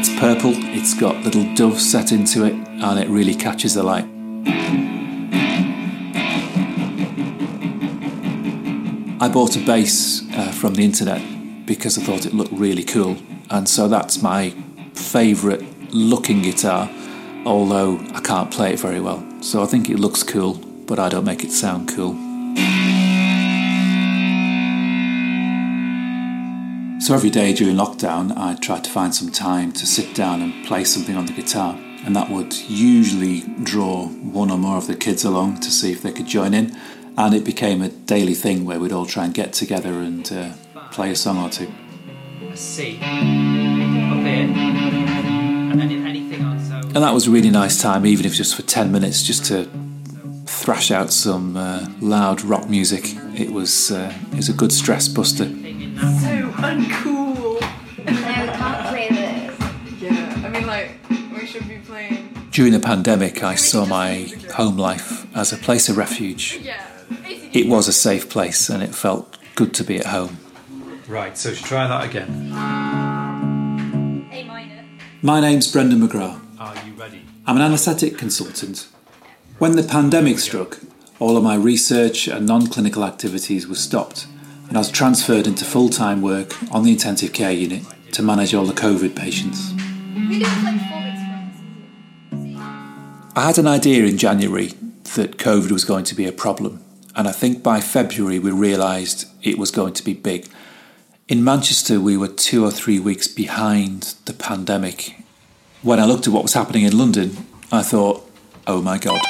It's purple, it's got little doves set into it, and it really catches the light. I bought a bass uh, from the internet because I thought it looked really cool, and so that's my favourite looking guitar, although I can't play it very well. So I think it looks cool, but I don't make it sound cool. So every day during lockdown, I tried to find some time to sit down and play something on the guitar, and that would usually draw one or more of the kids along to see if they could join in. And it became a daily thing where we'd all try and get together and uh, play a song or two. A C up here, and then anything else. And that was a really nice time, even if just for 10 minutes, just to thrash out some uh, loud rock music. It was, uh, it was a good stress buster. So uncool. No, we can't play this. Yeah, I mean, like, we should be playing. During the pandemic, I saw my home life as a place of refuge. Yeah. It was a safe place and it felt good to be at home. Right, so try that again. A minor. My name's Brendan McGrath. Are you ready? I'm an anaesthetic consultant. When the pandemic struck, all of my research and non clinical activities were stopped, and I was transferred into full time work on the intensive care unit to manage all the COVID patients. I had an idea in January that COVID was going to be a problem, and I think by February we realised it was going to be big. In Manchester, we were two or three weeks behind the pandemic. When I looked at what was happening in London, I thought, oh my god.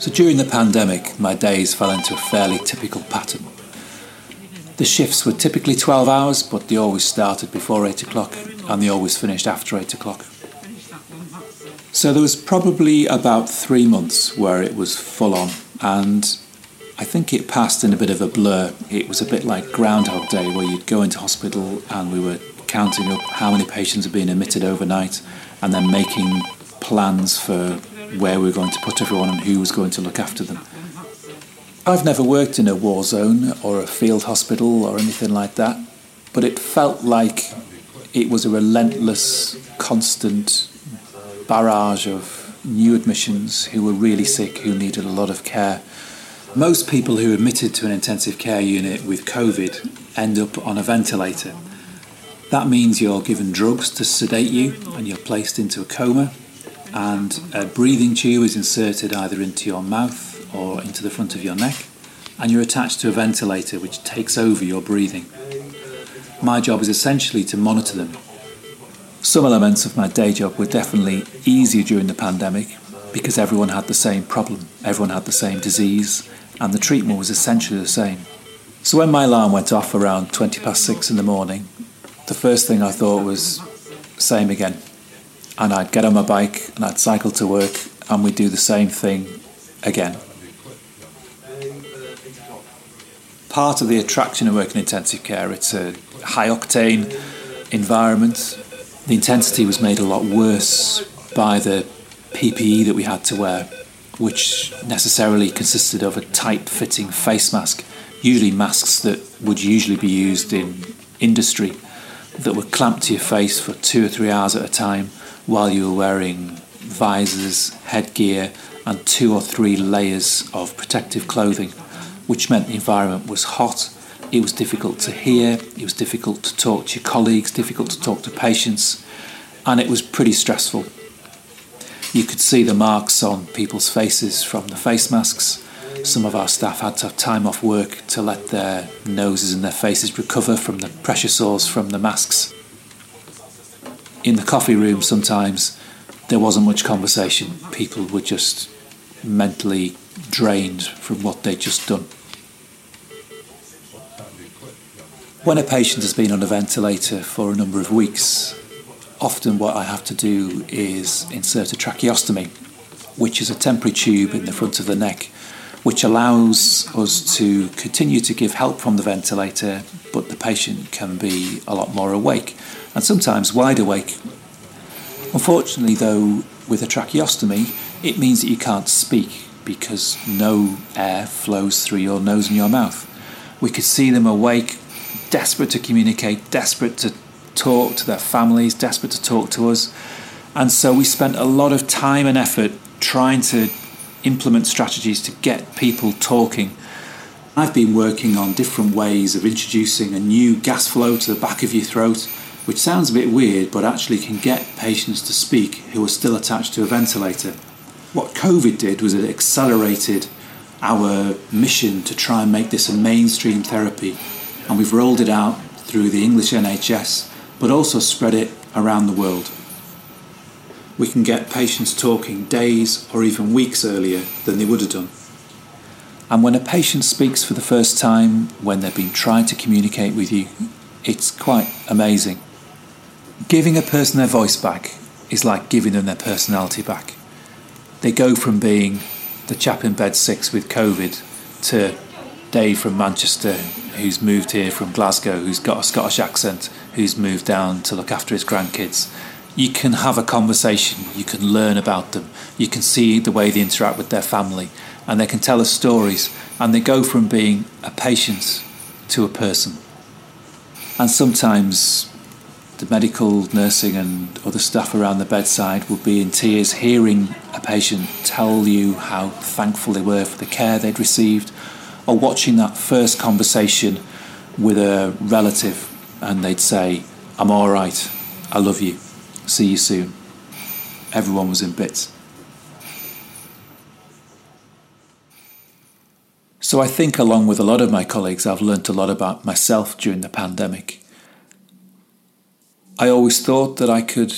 So during the pandemic, my days fell into a fairly typical pattern. The shifts were typically 12 hours, but they always started before 8 o'clock and they always finished after 8 o'clock. So there was probably about three months where it was full on, and I think it passed in a bit of a blur. It was a bit like Groundhog Day, where you'd go into hospital and we were counting up how many patients had been admitted overnight and then making plans for where we were going to put everyone and who was going to look after them. I've never worked in a war zone or a field hospital or anything like that, but it felt like it was a relentless, constant barrage of new admissions who were really sick, who needed a lot of care. Most people who admitted to an intensive care unit with COVID end up on a ventilator. That means you're given drugs to sedate you and you're placed into a coma, and a breathing tube is inserted either into your mouth or into the front of your neck, and you're attached to a ventilator which takes over your breathing. My job is essentially to monitor them some elements of my day job were definitely easier during the pandemic because everyone had the same problem, everyone had the same disease, and the treatment was essentially the same. So when my alarm went off around 20 past six in the morning, the first thing I thought was, same again. And I'd get on my bike and I'd cycle to work and we'd do the same thing again. Part of the attraction of working in intensive care, it's a high octane environment the intensity was made a lot worse by the PPE that we had to wear, which necessarily consisted of a tight fitting face mask, usually masks that would usually be used in industry, that were clamped to your face for two or three hours at a time while you were wearing visors, headgear, and two or three layers of protective clothing, which meant the environment was hot it was difficult to hear, it was difficult to talk to your colleagues, difficult to talk to patients, and it was pretty stressful. You could see the marks on people's faces from the face masks. Some of our staff had to have time off work to let their noses and their faces recover from the pressure sores from the masks. In the coffee room, sometimes there wasn't much conversation. People were just mentally drained from what they'd just done. When a patient has been on a ventilator for a number of weeks, often what I have to do is insert a tracheostomy, which is a temporary tube in the front of the neck, which allows us to continue to give help from the ventilator, but the patient can be a lot more awake and sometimes wide awake. Unfortunately, though, with a tracheostomy, it means that you can't speak because no air flows through your nose and your mouth. We could see them awake desperate to communicate, desperate to talk to their families, desperate to talk to us. And so we spent a lot of time and effort trying to implement strategies to get people talking. I've been working on different ways of introducing a new gas flow to the back of your throat, which sounds a bit weird, but actually can get patients to speak who are still attached to a ventilator. What COVID did was it accelerated our mission to try and make this a mainstream therapy, and we've rolled it out through the English NHS, but also spread it around the world. We can get patients talking days or even weeks earlier than they would have done. And when a patient speaks for the first time, when they've been trying to communicate with you, it's quite amazing. Giving a person their voice back is like giving them their personality back. They go from being the chap in bed six with COVID to Dave from Manchester, who's moved here from Glasgow, who's got a Scottish accent, who's moved down to look after his grandkids. You can have a conversation, you can learn about them, you can see the way they interact with their family, and they can tell us stories, and they go from being a patient to a person. And sometimes the medical, nursing, and other staff around the bedside would be in tears hearing a patient tell you how thankful they were for the care they'd received, or watching that first conversation with a relative and they'd say, I'm all right, I love you, see you soon. Everyone was in bits. So I think, along with a lot of my colleagues, I've learnt a lot about myself during the pandemic. I always thought that I could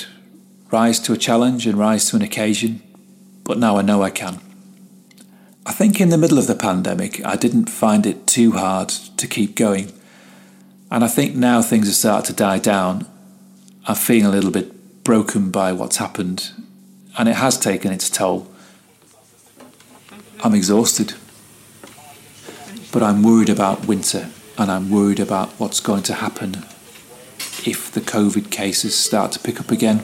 rise to a challenge and rise to an occasion, but now I know I can. I think in the middle of the pandemic, I didn't find it too hard to keep going. And I think now things are starting to die down. I'm feeling a little bit broken by what's happened, and it has taken its toll. I'm exhausted. But I'm worried about winter, and I'm worried about what's going to happen if the COVID cases start to pick up again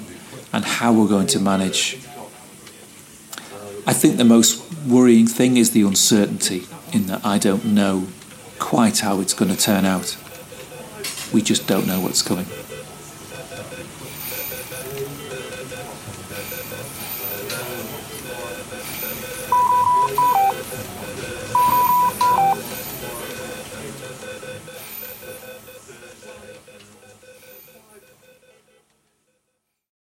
and how we're going to manage. I think the most worrying thing is the uncertainty in that I don't know quite how it's going to turn out. We just don't know what's coming.